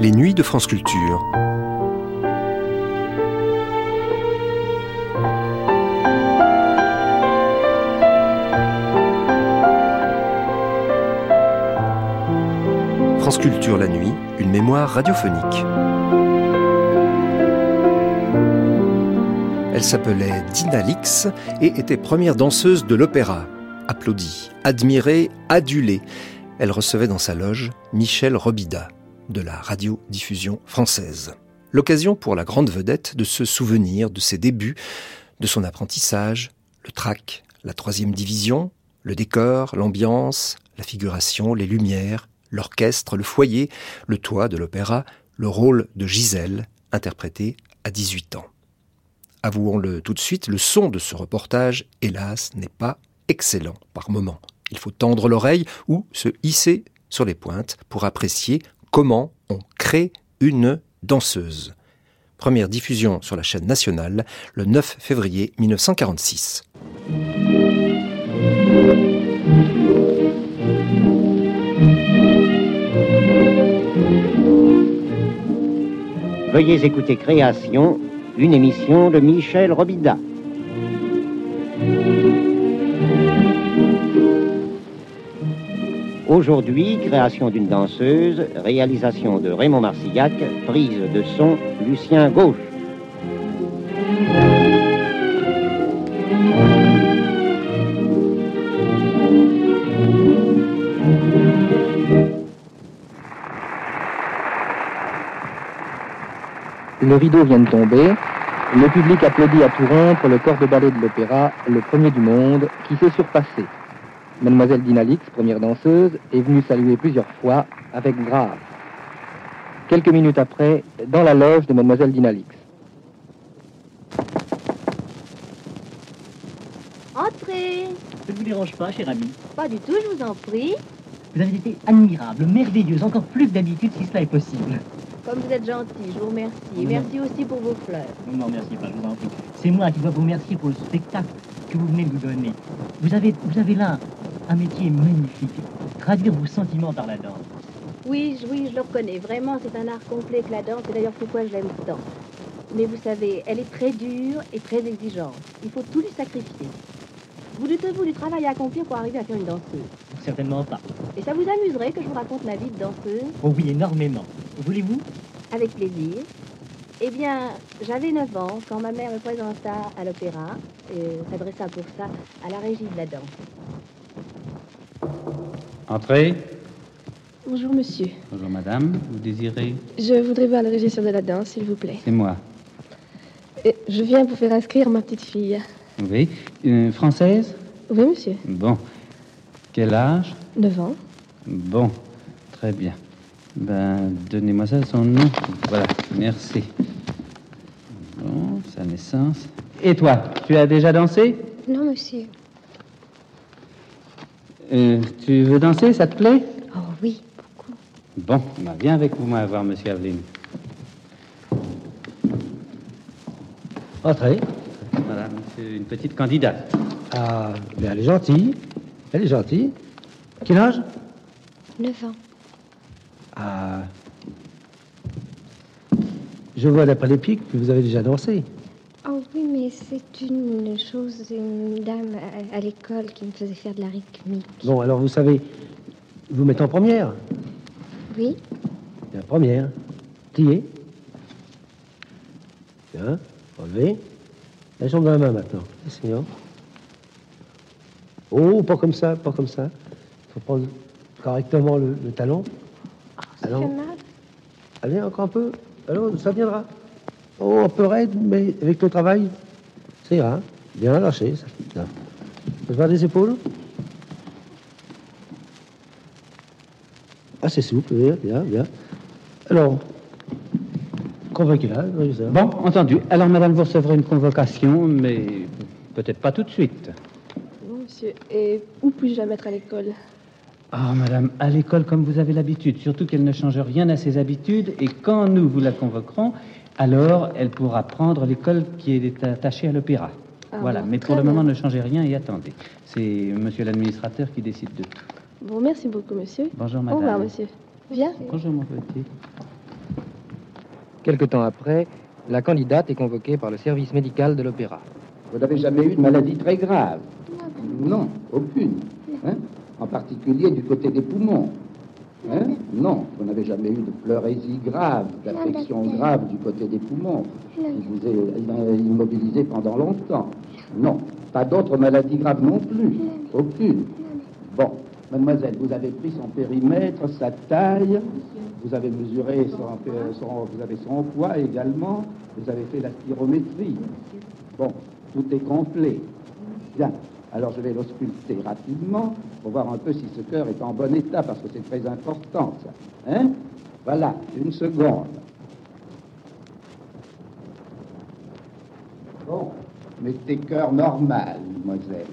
Les nuits de France Culture. France Culture la nuit, une mémoire radiophonique. Elle s'appelait Dina Lix et était première danseuse de l'opéra. Applaudie, admirée, adulée, elle recevait dans sa loge Michel Robida de la radiodiffusion française. L'occasion pour la grande vedette de se souvenir de ses débuts, de son apprentissage, le trac, la troisième division, le décor, l'ambiance, la figuration, les lumières, l'orchestre, le foyer, le toit de l'opéra, le rôle de Gisèle, interprété à 18 ans. Avouons-le tout de suite, le son de ce reportage, hélas, n'est pas excellent par moments. Il faut tendre l'oreille ou se hisser sur les pointes pour apprécier comment on crée une danseuse. Première diffusion sur la chaîne nationale le 9 février 1946. Veuillez écouter Création, une émission de Michel Robida. Aujourd'hui, création d'une danseuse, réalisation de Raymond Marcillac, prise de son Lucien Gauche. Le rideau vient de tomber. Le public applaudit à tout rompre le corps de ballet de l'opéra, le premier du monde, qui s'est surpassé. Mademoiselle Dinalix, première danseuse, est venue saluer plusieurs fois avec grâce. Quelques minutes après, dans la loge de Mademoiselle Dinalix. Entrez Ça ne vous dérange pas, cher ami Pas du tout, je vous en prie. Vous avez été admirable, merveilleuse, encore plus que d'habitude si cela est possible. Comme vous êtes gentil, je vous remercie. Non. Merci aussi pour vos fleurs. Ne m'en remerciez pas, je vous en prie. C'est moi qui dois vous remercier pour le spectacle que vous venez de nous donner. Vous avez, vous avez là un métier magnifique. Traduire vos sentiments par la danse. Oui, je- oui, je le reconnais. Vraiment, c'est un art complet que la danse. C'est d'ailleurs pourquoi je l'aime tant. Mais vous savez, elle est très dure et très exigeante. Il faut tout lui sacrifier. Vous doutez-vous du travail à accomplir pour arriver à faire une danseuse? Certainement pas. Et ça vous amuserait que je vous raconte ma vie de danseuse? Oh oui, énormément. Voulez-vous? Avec plaisir. Eh bien, j'avais 9 ans quand ma mère me présenta à l'opéra et s'adressa pour ça à la régie de la danse. Entrez. Bonjour monsieur. Bonjour madame, vous désirez Je voudrais voir le régisseur de la danse, s'il vous plaît. C'est moi. Et je viens pour faire inscrire ma petite fille. Oui. Une française Oui monsieur. Bon. Quel âge 9 ans. Bon. Très bien. Ben, donnez-moi ça, son nom. Voilà, merci. Bon, sa naissance. Et toi, tu as déjà dansé? Non monsieur. Euh, Tu veux danser, ça te plaît? Oh oui, beaucoup. Bon, ben, viens avec moi voir Monsieur Aveline. Entrez. Voilà, c'est une petite candidate. Ah, mais elle est gentille. Elle est gentille. Quel âge? 9 ans. Ah. Je vois d'après les pics que vous avez déjà dansé. Oh oui, mais c'est une chose, une dame à, à l'école qui me faisait faire de la rythmique. Bon, alors vous savez, vous mettez en première. Oui La première. Plié. Bien. Relevé. La jambe dans la main maintenant. Essayons. Oh, pas comme ça, pas comme ça. Il faut prendre correctement le, le talon. Ça fait mal Allez, encore un peu. Alors, ça viendra. Oh, un peu raide, mais avec le travail, ça ira. Bien lâché. Ça. Là. Faut voir des épaules. Ah, c'est souple, bien, bien, bien. Alors, ça. Bon, entendu. Alors, madame, vous recevrez une convocation, mais peut-être pas tout de suite. Non monsieur. Et où puis-je la mettre à l'école? Ah, madame, à l'école comme vous avez l'habitude, surtout qu'elle ne change rien à ses habitudes, et quand nous vous la convoquerons, alors elle pourra prendre l'école qui est attachée à l'opéra. Ah voilà, bon, mais pour le bien. moment, ne changez rien et attendez. C'est monsieur l'administrateur qui décide de tout. Bon, merci beaucoup monsieur. Bonjour, Au madame. revoir monsieur. Viens. Bonjour, mon petit. Quelque temps après, la candidate est convoquée par le service médical de l'opéra. Vous n'avez jamais eu de maladie très grave Non, aucune. Hein en particulier du côté des poumons. Hein? Non, vous n'avez jamais eu de pleurésie grave, d'affection grave du côté des poumons, qui vous est immobilisé pendant longtemps. Non, pas d'autres maladies graves non plus, aucune. Bon, mademoiselle, vous avez pris son périmètre, sa taille, vous avez mesuré son, vous avez son poids également, vous avez fait la spirométrie. Bon, tout est complet. Bien, alors je vais l'ausculter rapidement pour voir un peu si ce cœur est en bon état, parce que c'est très important, ça. Hein? Voilà, une seconde. Bon, mettez cœur normal, mademoiselle.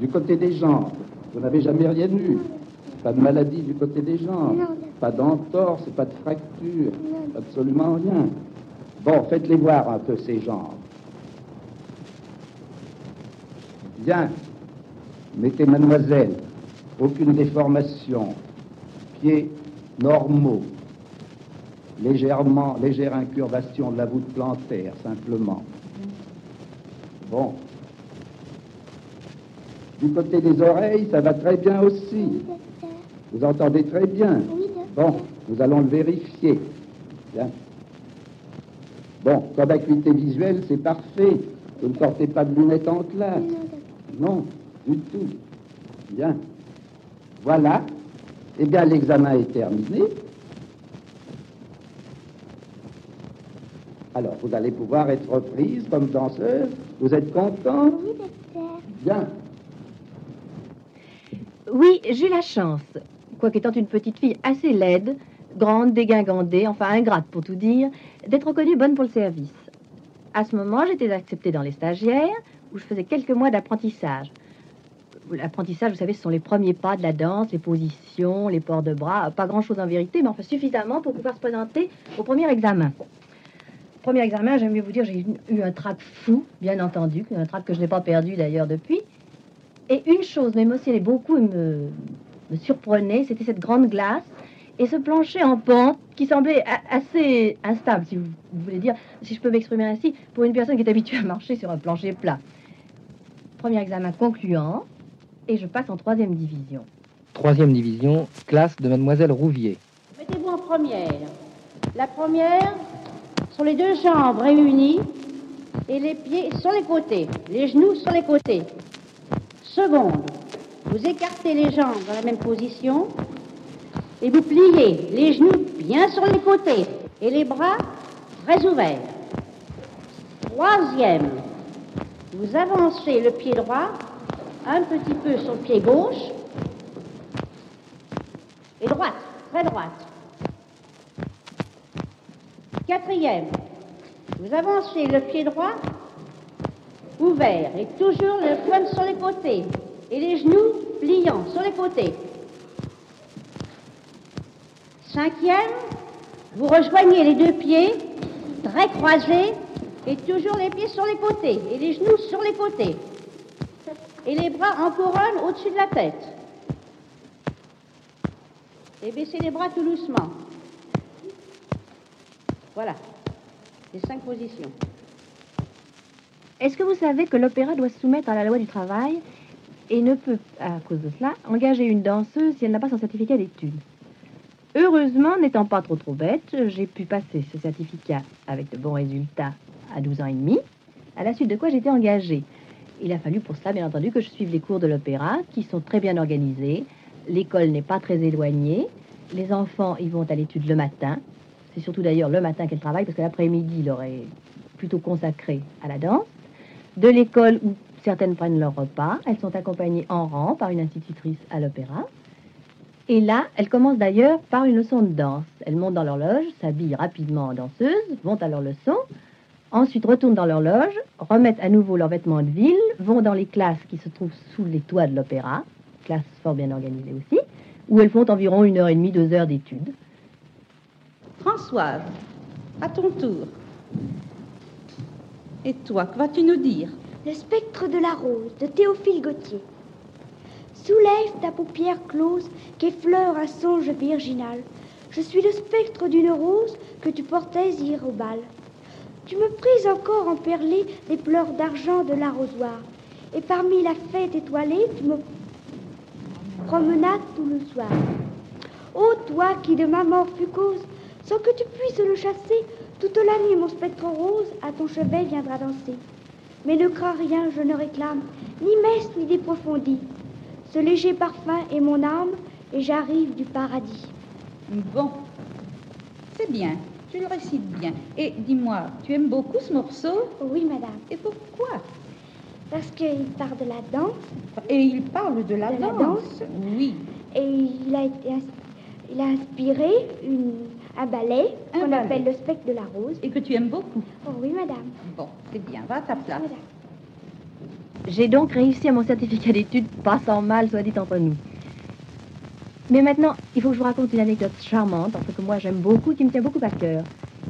Du côté des jambes, vous n'avez jamais rien eu. Pas de maladie du côté des jambes. Pas d'entorse, pas de fracture. Absolument rien. Bon, faites-les voir un peu ces jambes. Bien. Mettez mademoiselle. Aucune déformation. Pieds normaux. Légèrement, légère incurvation de la voûte plantaire, simplement. Bon. Du côté des oreilles, ça va très bien aussi. Vous entendez très bien. Bon, nous allons le vérifier. Bien. Bon, comme acuité visuelle, c'est parfait. Vous ne portez pas de lunettes en classe. Non, du tout. Bien. Voilà. Eh bien, l'examen est terminé. Alors, vous allez pouvoir être reprise comme danseuse. Vous êtes content Oui, docteur. Bien. Oui, j'ai la chance, quoique étant une petite fille assez laide, grande, dégingandée, enfin ingrate pour tout dire, d'être reconnue bonne pour le service. À ce moment, j'étais acceptée dans les stagiaires, où je faisais quelques mois d'apprentissage. L'apprentissage, vous savez, ce sont les premiers pas de la danse, les positions, les ports de bras, pas grand-chose en vérité, mais enfin suffisamment pour pouvoir se présenter au premier examen. Premier examen, j'aime mieux vous dire, j'ai eu un trac fou, bien entendu, un trac que je n'ai pas perdu d'ailleurs depuis. Et une chose m'émotionnait beaucoup et me, me surprenait, c'était cette grande glace et ce plancher en pente qui semblait assez instable, si vous voulez dire, si je peux m'exprimer ainsi, pour une personne qui est habituée à marcher sur un plancher plat. Premier examen concluant, et je passe en troisième division. Troisième division, classe de mademoiselle Rouvier. Mettez-vous en première. La première sont les deux jambes réunies et les pieds sur les côtés, les genoux sur les côtés. Seconde, vous écartez les jambes dans la même position et vous pliez les genoux bien sur les côtés et les bras très ouverts. Troisième, vous avancez le pied droit un petit peu sur le pied gauche et droite, très droite. Quatrième, vous avancez le pied droit ouvert et toujours le poing sur les côtés et les genoux pliants sur les côtés. Cinquième, vous rejoignez les deux pieds très croisés et toujours les pieds sur les côtés et les genoux sur les côtés. Et les bras en couronne au-dessus de la tête. Et baissez les bras tout doucement. Voilà, les cinq positions. Est-ce que vous savez que l'opéra doit se soumettre à la loi du travail et ne peut, à cause de cela, engager une danseuse si elle n'a pas son certificat d'études? Heureusement, n'étant pas trop trop bête, j'ai pu passer ce certificat avec de bons résultats à 12 ans et demi, à la suite de quoi j'étais engagée. Il a fallu pour cela, bien entendu, que je suive les cours de l'opéra, qui sont très bien organisés. L'école n'est pas très éloignée. Les enfants, ils vont à l'étude le matin. C'est surtout d'ailleurs le matin qu'elles travaillent, parce que l'après-midi, il est plutôt consacré à la danse. De l'école où certaines prennent leur repas, elles sont accompagnées en rang par une institutrice à l'opéra. Et là, elles commencent d'ailleurs par une leçon de danse. Elles montent dans leur loge, s'habillent rapidement en danseuse, vont à leur leçon, ensuite retournent dans leur loge, remettent à nouveau leurs vêtements de ville, vont dans les classes qui se trouvent sous les toits de l'opéra, classes fort bien organisées aussi, où elles font environ une heure et demie, deux heures d'études. Françoise, à ton tour. Et toi, que vas-tu nous dire? Le spectre de la rose de Théophile Gautier. Soulève ta paupière close qu'effleure un songe virginal. Je suis le spectre d'une rose que tu portais hier au bal. Tu me prises encore en perlé des pleurs d'argent de l'arrosoir. Et parmi la fête étoilée, tu me promenas tout le soir. Ô toi qui de ma mort fut cause, sans que tu puisses le chasser, toute la nuit mon spectre rose à ton chevet viendra danser. Mais ne crains rien, je ne réclame ni messe ni des profondis. Ce léger parfum est mon âme et j'arrive du paradis. Bon, c'est bien, tu le récites bien. Et dis-moi, tu aimes beaucoup ce morceau? Oui, madame. Et pourquoi? Parce qu'il parle de la danse. Et il parle de la, De la danse. Oui. Et il a, été ins- il a inspiré une- un ballet qu'on appelle le spectre de la rose. Et que tu aimes beaucoup. Oh oui, madame. Bon, c'est bien, va à ta place. Madame. J'ai donc réussi à mon certificat d'études, pas sans mal, soit dit entre nous. Mais maintenant, il faut que je vous raconte une anecdote charmante, enfin que moi j'aime beaucoup, qui me tient beaucoup à cœur.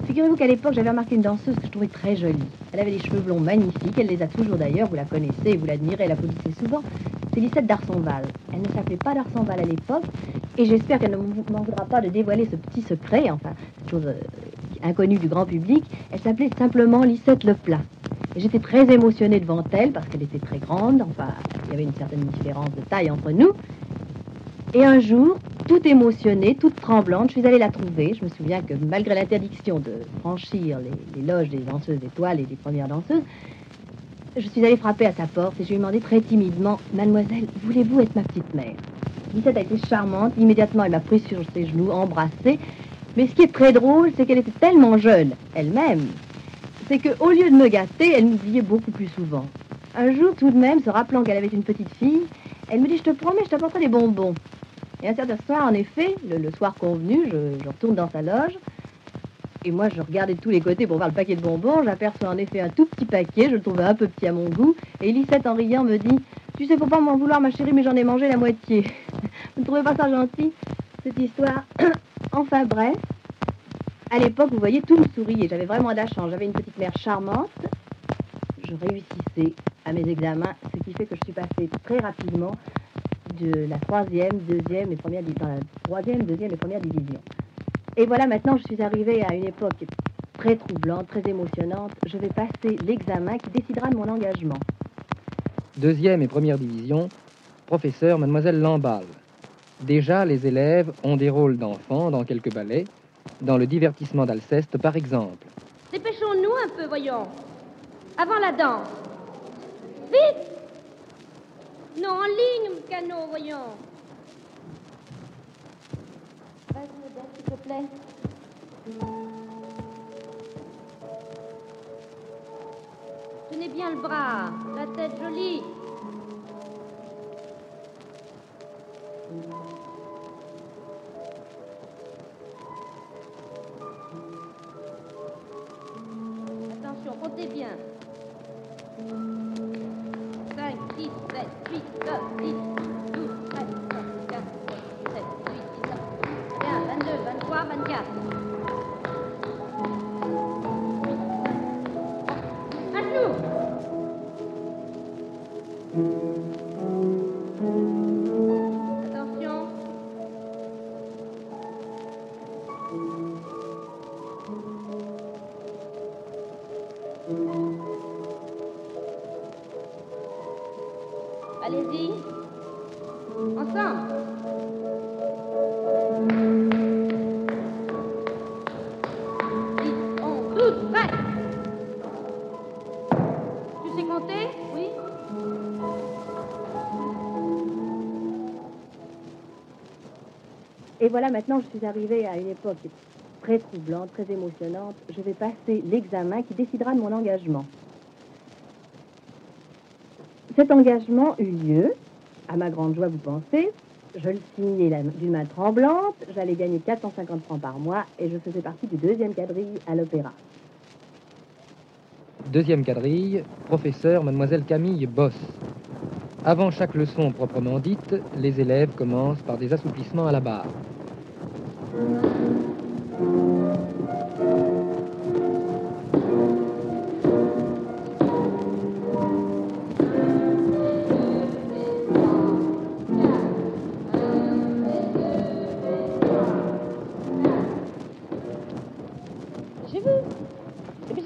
Figurez-vous qu'à l'époque, j'avais remarqué une danseuse que je trouvais très jolie. Elle avait des cheveux blonds magnifiques, elle les a toujours d'ailleurs, vous la connaissez, vous l'admirez, elle applaudissait souvent. C'est Lisette d'Arsonval. Elle ne s'appelait pas d'Arsonval à l'époque, et j'espère qu'elle ne m'en voudra pas de dévoiler ce petit secret, enfin, cette chose euh, inconnue du grand public. Elle s'appelait simplement Lisette Leplat. Et j'étais très émotionnée devant elle parce qu'elle était très grande, enfin, il y avait une certaine différence de taille entre nous. Et un jour, toute émotionnée, toute tremblante, je suis allée la trouver. Je me souviens que malgré l'interdiction de franchir les, loges des danseuses étoiles et des premières danseuses, je suis allée frapper à sa porte et je lui ai demandé très timidement Mademoiselle, voulez-vous être ma petite mère? Lisette a été charmante. Immédiatement, elle m'a pris sur ses genoux, embrassée. Mais ce qui est très drôle, c'est qu'elle était tellement jeune, elle-même, c'est qu'au lieu de me gâter, elle m'oubliait beaucoup plus souvent. Un jour, tout de même, se rappelant qu'elle avait une petite fille, elle me dit, je te promets, je t'apporterai des bonbons. Et un certain soir, en effet, le, soir convenu, je, retourne dans sa loge. Et moi, je regardais de tous les côtés pour voir le paquet de bonbons. J'aperçois en effet un tout petit paquet. Je le trouvais un peu petit à mon goût. Et Lisette, en riant, me dit Tu sais, faut pas m'en vouloir, ma chérie, mais j'en ai mangé la moitié. Vous ne trouvez pas ça gentil, cette histoire? Enfin, bref. À l'époque, vous voyez, tout me souriait. J'avais vraiment chance. J'avais une petite mère charmante. Je réussissais à mes examens, ce qui fait que je suis passée très rapidement de la troisième, deuxième et première division. Dans la troisième, deuxième et première division. Et voilà, maintenant, je suis arrivée à une époque très troublante, très émotionnante. Je vais passer l'examen qui décidera de mon engagement. Deuxième et première division, professeur Mademoiselle Lamballe. Déjà, les élèves ont des rôles d'enfants dans quelques ballets, dans le divertissement d'Alceste par exemple. Dépêchons-nous un peu, voyons. Avant la danse. Vite Non, en ligne, canot, voyons. Vas-y, Odette, s'il te plaît. Tenez bien le bras, la tête jolie. Et voilà, maintenant, je suis arrivée à une époque très troublante, très émotionnante. Je vais passer l'examen qui décidera de mon engagement. Cet engagement eut lieu, à ma grande joie, vous pensez. Je le signais d'une main tremblante, j'allais gagner 450 francs par mois et je faisais partie du deuxième quadrille à l'opéra. Deuxième quadrille, professeur Mademoiselle Camille Boss. Avant chaque leçon proprement dite, les élèves commencent par des assouplissements à la barre. Je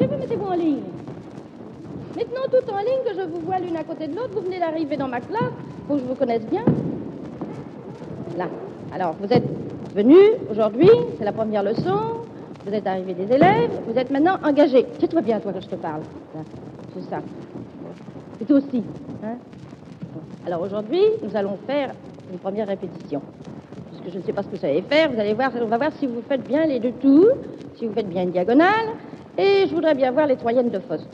vous mettez-vous en ligne. Maintenant tout en ligne, que je vous vois l'une à côté de l'autre. Vous venez d'arriver dans ma classe. Faut que je vous connaisse bien. Là. Alors, vous êtes venus aujourd'hui, c'est la première leçon, vous êtes arrivés des élèves, vous êtes maintenant engagés. Tiens-toi bien, toi, que je te parle. C'est ça. Et toi aussi. Hein Alors aujourd'hui, nous allons faire une première répétition. Puisque je ne sais pas ce que vous savez faire, vous allez voir, on va voir si vous faites bien les deux tours, si vous faites bien une diagonale, et je voudrais bien voir les troyennes de Faust.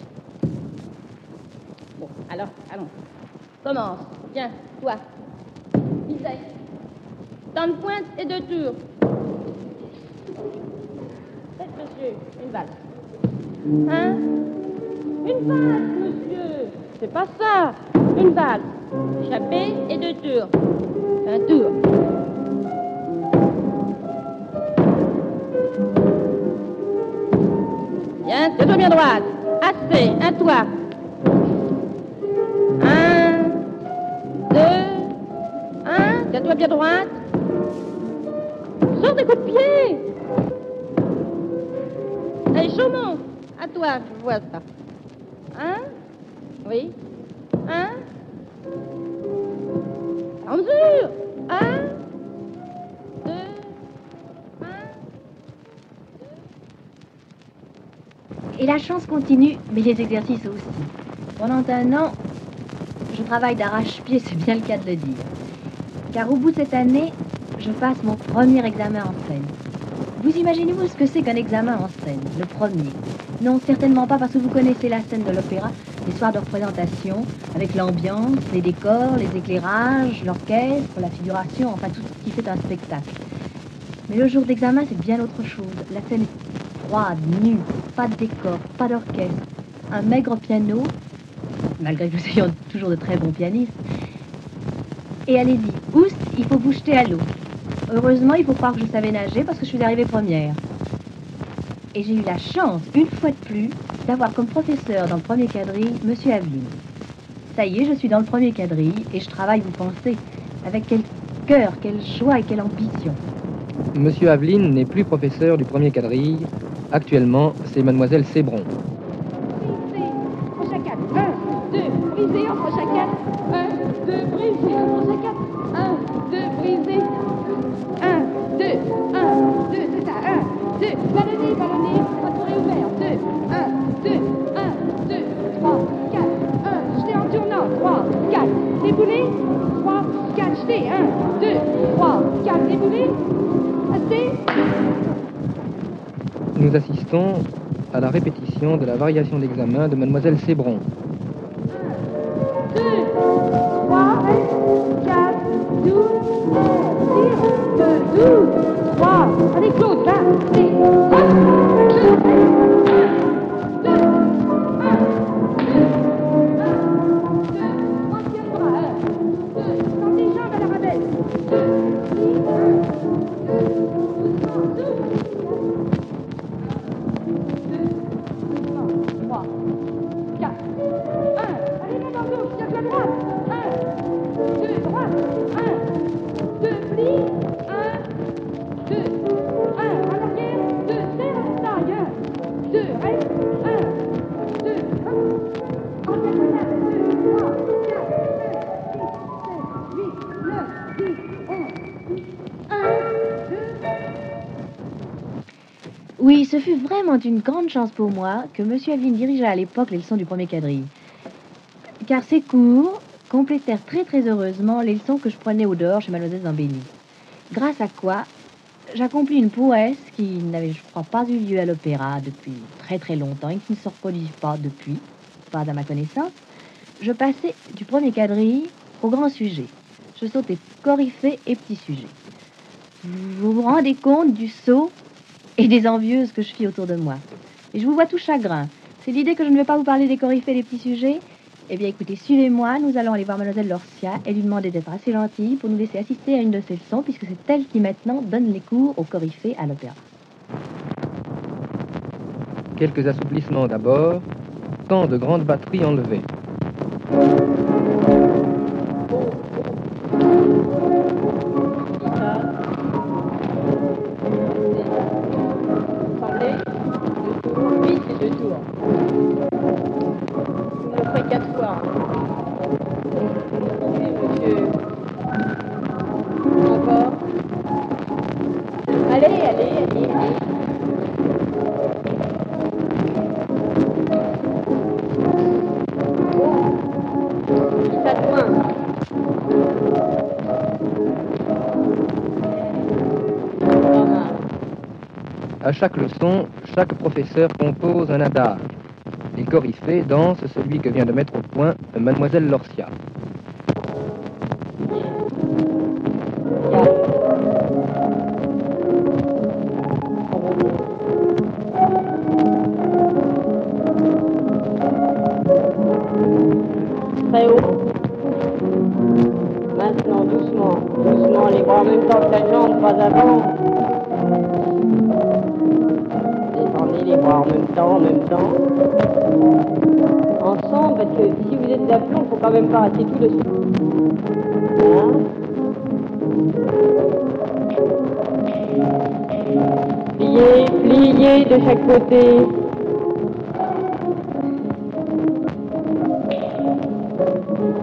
Bon, alors, allons. Commence. Tiens, toi. Bisset. Temps de pointe et deux tours. Faites, monsieur, une valse. Hein? Une valse, monsieur. C'est pas ça. Une valse. Échappé et deux tours. Un tour. Bien, tiens-toi bien droite. Assez, un toit. Un, deux, un, tiens-toi bien droite. Sors des coups de pied. Allez, Chaumont, à toi, je vois ça. Un, oui, un, en mesure. Deux, Et la chance continue, mais les exercices aussi. Pendant un an, je travaille d'arrache-pied, c'est bien le cas de le dire. Car au bout de cette année, je passe mon premier examen en scène. Vous imaginez-vous ce que c'est qu'un examen en scène, le premier? Non, certainement pas parce que vous connaissez la scène de l'opéra, les soirs de représentation, avec l'ambiance, les décors, les éclairages, l'orchestre, la figuration, enfin tout ce qui fait un spectacle. Mais le jour d'examen, c'est bien autre chose. La scène est froide, nue, pas de décor, pas d'orchestre, un maigre piano, malgré que nous ayons toujours de très bons pianistes. Et allez-y, oust, il faut vous jeter à l'eau. Heureusement, il faut croire que je savais nager parce que je suis arrivée première. Et j'ai eu la chance, une fois de plus, d'avoir comme professeur dans le premier quadrille Monsieur Aveline. Ça y est, je suis dans le premier quadrille et je travaille, vous pensez, avec quel cœur, quelle joie et quelle ambition. Monsieur Aveline n'est plus professeur du premier quadrille. Actuellement, c'est Mademoiselle Sébron. Nous assistons à la répétition de la variation d'examen de mademoiselle Sébron. 1, 2, 3, Allez, Claude, une grande chance pour moi que M. Avin dirigea à l'époque les leçons du premier quadrille. Car ces cours complétèrent très très heureusement les leçons que je prenais au dehors chez Mademoiselle Zambelli. Grâce à quoi j'accomplis une prouesse qui n'avait, je crois, pas eu lieu à l'opéra depuis très très longtemps et qui ne se reproduit pas depuis, pas à ma connaissance. Je passais du premier quadrille au grand sujet. Je sautais coryphée et petit sujet. Vous vous rendez compte du saut et des envieuses que je fis autour de moi. Et je vous vois tout chagrin. C'est l'idée que je ne vais pas vous parler des coryphées des petits sujets Eh bien, écoutez, suivez-moi, nous allons aller voir Mademoiselle Lorcia et lui demander d'être assez gentille pour nous laisser assister à une de ses leçons, puisque c'est elle qui maintenant donne les cours aux coryphées à l'opéra. Quelques assouplissements d'abord. Tant de grandes batteries enlevées. Chaque leçon, chaque professeur compose un adage. Les coryphées dansent celui que vient de mettre au point Mademoiselle Lorcia. Très haut. Maintenant, doucement, doucement, les bras en même temps que la jambe, pas avant. En même temps. Ensemble, parce que si vous êtes d'aplomb, il faut quand même pas rester tout le Hein Pliez, pliez de chaque côté.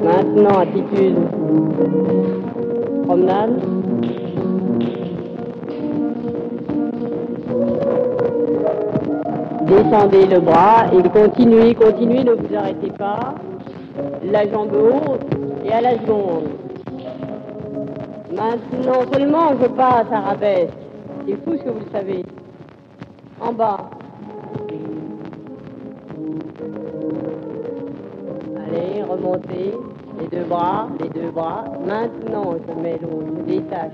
Maintenant, attitude. Promenade. Descendez le bras et continuez, continuez, ne vous arrêtez pas. La jambe haute et à la seconde. Maintenant seulement je passe arabesque. C'est fou ce que vous savez. En bas. Allez, remontez. Les deux bras, les deux bras. Maintenant, je mets l'autre, je détache.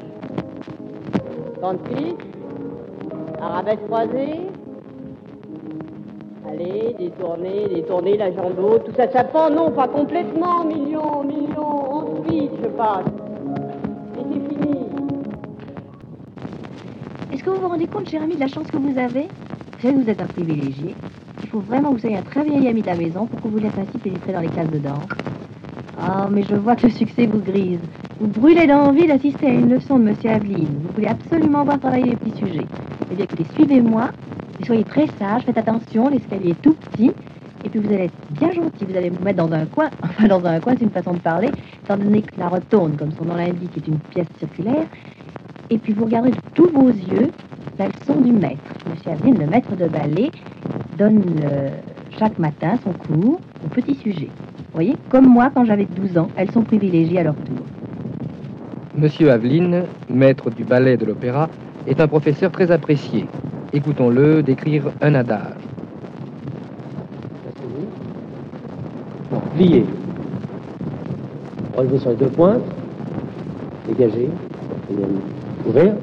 38. Arabesque croisée. Allez, détournez, détournez la jambe haute. Tout ça, ça pend, non, pas complètement. Million, million. Ensuite, je passe. Et c'est fini. Est-ce que vous vous rendez compte, cher ami, de la chance que vous avez? Vous vous êtes un privilégié. Il faut vraiment que vous soyez un très vieil ami de la maison pour que vous laisse ainsi pénétrer dans les classes de danse. Ah, mais je vois que le succès vous grise. Vous brûlez d'envie d'assister à une leçon de Monsieur Aveline. Vous voulez absolument voir travailler les petits sujets. Eh bien, écoutez, suivez-moi. Soyez très sage, faites attention, l'escalier est tout petit. Et puis vous allez être bien gentil, vous allez vous mettre dans un coin. Enfin, dans un coin, c'est une façon de parler, étant donné que la retourne, comme son nom l'indique, est une pièce circulaire. Et puis vous regarderez de tous vos yeux la leçon du maître. Monsieur Aveline, le maître de ballet, donne euh, chaque matin son cours aux petits sujets. Vous voyez, comme moi quand j'avais 12 ans, elles sont privilégiées à leur tour. Monsieur Aveline, maître du ballet de l'opéra, est un professeur très apprécié. Écoutons-le décrire un adage. Bon, plié. Relevé sur les deux pointes. Dégagé. Ouvert.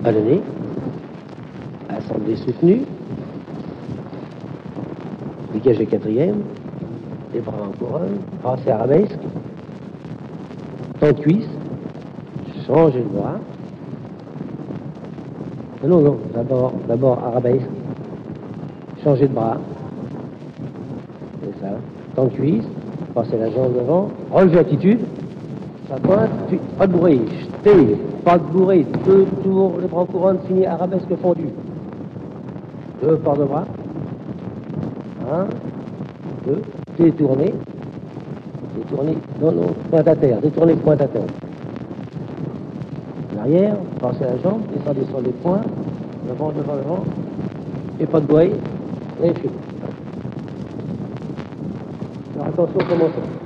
Ballonné. Assemblée soutenue. Dégagé quatrième. Les bras en couronne. Passer arabesque. Temps de cuisse. Changer le bras. Non, non, d'abord, d'abord arabesque. Changer de bras. C'est ça. Temps de cuisse. Passer la jambe devant. Relever attitude. Ça pointe. Pas de bruit. Jeter. Pas de bourré. Deux tours. Les bras couronne. Signé arabesque fondu. Deux ports de bras. Un. Deux. Détourner. Détourner. Non, non. Pointe à terre. Détourner. Pointe à terre. L'arrière. Passer la jambe. Descendez sur les poings. Devant, devant, devant. Et pas de bruit. Et fini. Alors attention, commençons.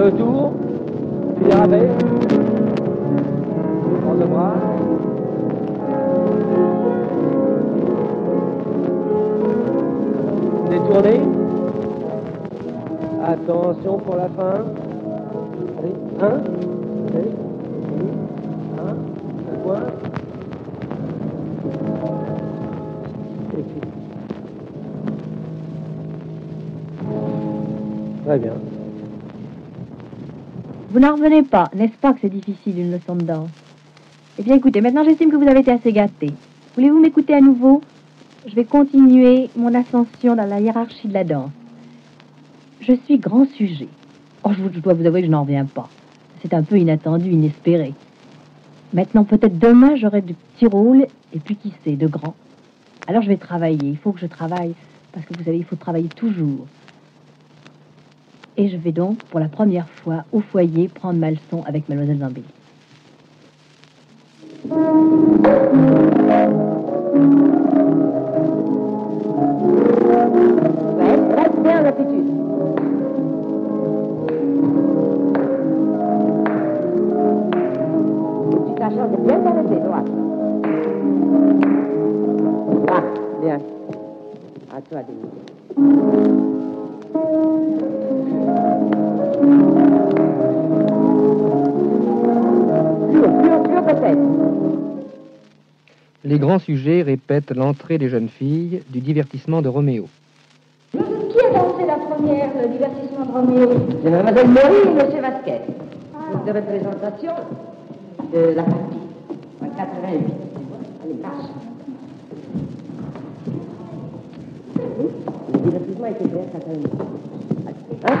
Deux tours. Puis dérapé. Prends deux bras. Détourné. Attention pour la fin. Vous n'en revenez pas, n'est-ce pas que c'est difficile une leçon de danse? Eh bien écoutez, maintenant j'estime que vous avez été assez gâté. Voulez-vous m'écouter à nouveau? Je vais continuer mon ascension dans la hiérarchie de la danse. Je suis grand sujet. Oh, je, je dois vous avouer que je n'en reviens pas. C'est un peu inattendu, inespéré. Maintenant, peut-être demain, j'aurai de petits rôles, et puis qui sait, de grands. Alors je vais travailler, il faut que je travaille, parce que vous savez, il faut travailler toujours. Et je vais donc, pour la première fois, au foyer, prendre ma leçon avec Mademoiselle Zambelli. Reste, reste bien en attitude. Tu ta chance de bien t'arrêter, droite. Ah, bien. À toi, Denis. Les grands sujets répètent l'entrée des jeunes filles du divertissement de Roméo. Qui a dansé la première, le divertissement de Roméo? C'est Mademoiselle Maury et Monsieur Vasquez. Une de représentation de la partie. En 88. Allez, marche. Le divertissement a été créé en 88. Hein?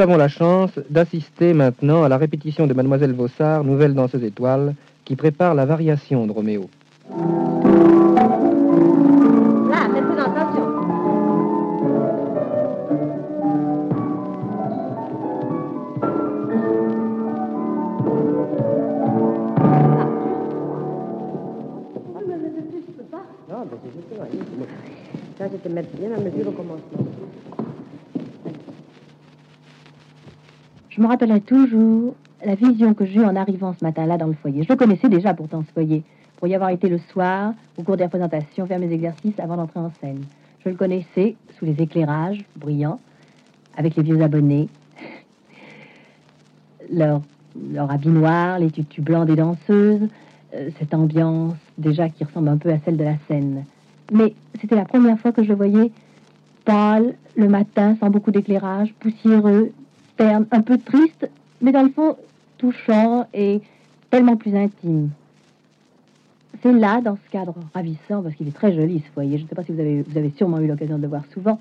Nous avons la chance d'assister maintenant à la répétition de Mademoiselle Vossard, nouvelle danseuse étoile, qui prépare la variation de Roméo. Je me rappellerai toujours la vision que j'ai eue en arrivant ce matin-là dans le foyer. Je le connaissais déjà pourtant ce foyer, pour y avoir été le soir, au cours des représentations, faire mes exercices avant d'entrer en scène. Je le connaissais sous les éclairages brillants, avec les vieux abonnés, leur, leur habit noir, les tutus blancs des danseuses, euh, cette ambiance déjà qui ressemble un peu à celle de la scène. Mais c'était la première fois que je le voyais pâle, le matin, sans beaucoup d'éclairage, poussiéreux, un peu triste, mais dans le fond touchant et tellement plus intime. C'est là, dans ce cadre ravissant, parce qu'il est très joli ce foyer. Je ne sais pas si vous avez, vous avez sûrement eu l'occasion de le voir souvent.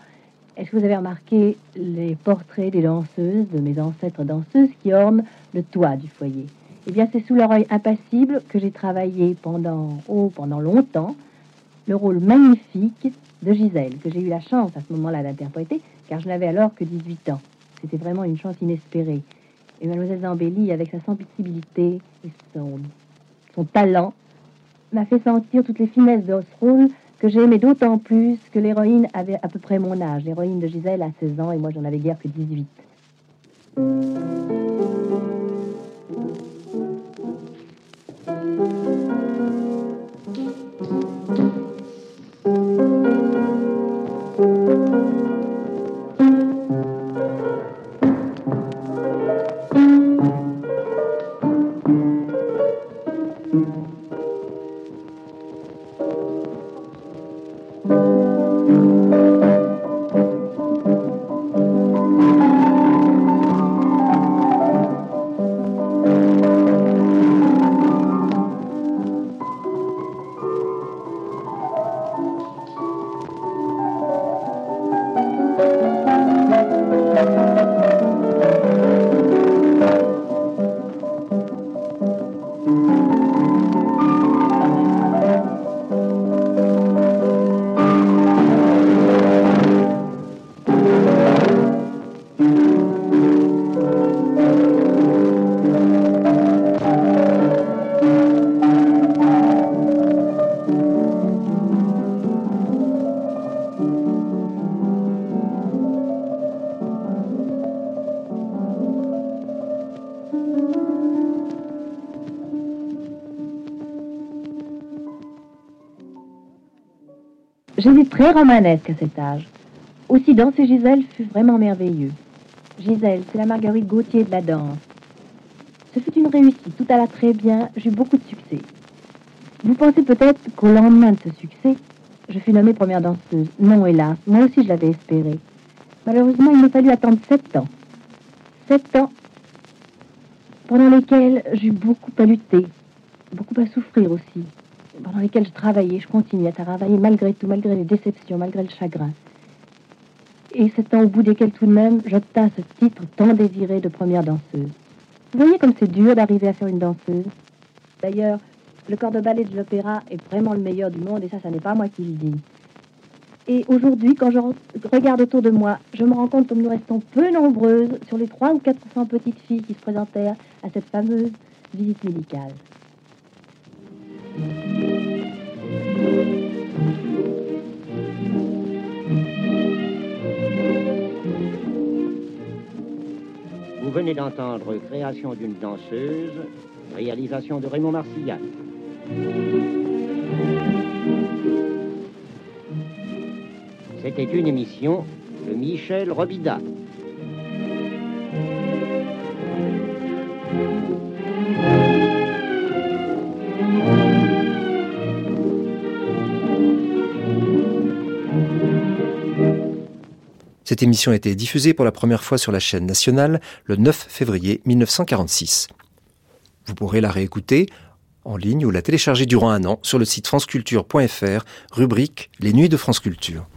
Est-ce que vous avez remarqué les portraits des danseuses, de mes ancêtres danseuses, qui ornent le toit du foyer? Eh bien, c'est sous leur œil impassible que j'ai travaillé pendant, oh, pendant longtemps le rôle magnifique de Gisèle, que j'ai eu la chance à ce moment-là d'interpréter, car je n'avais alors que 18 ans. C'était vraiment une chance inespérée. Et Mademoiselle Zambelli, avec sa sensibilité et son, talent, m'a fait sentir toutes les finesses de ce rôle que j'ai aimé d'autant plus que l'héroïne avait à peu près mon âge. L'héroïne de Gisèle a 16 ans et moi j'en avais guère que 18. Très romanesque à cet âge. Aussi danser Gisèle fut vraiment merveilleux. Gisèle, c'est la Marguerite Gauthier de la danse. Ce fut une réussite, tout alla très bien, j'eus beaucoup de succès. Vous pensez peut-être qu'au lendemain de ce succès, je fus nommée première danseuse. Non, hélas, moi aussi je l'avais espéré. Malheureusement, il m'a fallu attendre sept ans. Sept ans pendant lesquels j'eus beaucoup à lutter, beaucoup à souffrir aussi pendant lesquels je travaillais, je continuais à travailler malgré tout, malgré les déceptions, malgré le chagrin. Et c'est au bout desquels tout de même j'obtins ce titre tant désiré de première danseuse. Vous voyez comme c'est dur d'arriver à faire une danseuse D'ailleurs, le corps de ballet de l'opéra est vraiment le meilleur du monde et ça, ça n'est pas moi qui le dis. Et aujourd'hui, quand je regarde autour de moi, je me rends compte que nous restons peu nombreuses sur les 300 ou 400 petites filles qui se présentèrent à cette fameuse visite médicale. Vous venez d'entendre Création d'une danseuse, réalisation de Raymond Marcillac. C'était une émission de Michel Robida. Cette émission a été diffusée pour la première fois sur la chaîne nationale le 9 février 1946. Vous pourrez la réécouter en ligne ou la télécharger durant un an sur le site franceculture.fr, rubrique Les Nuits de France Culture.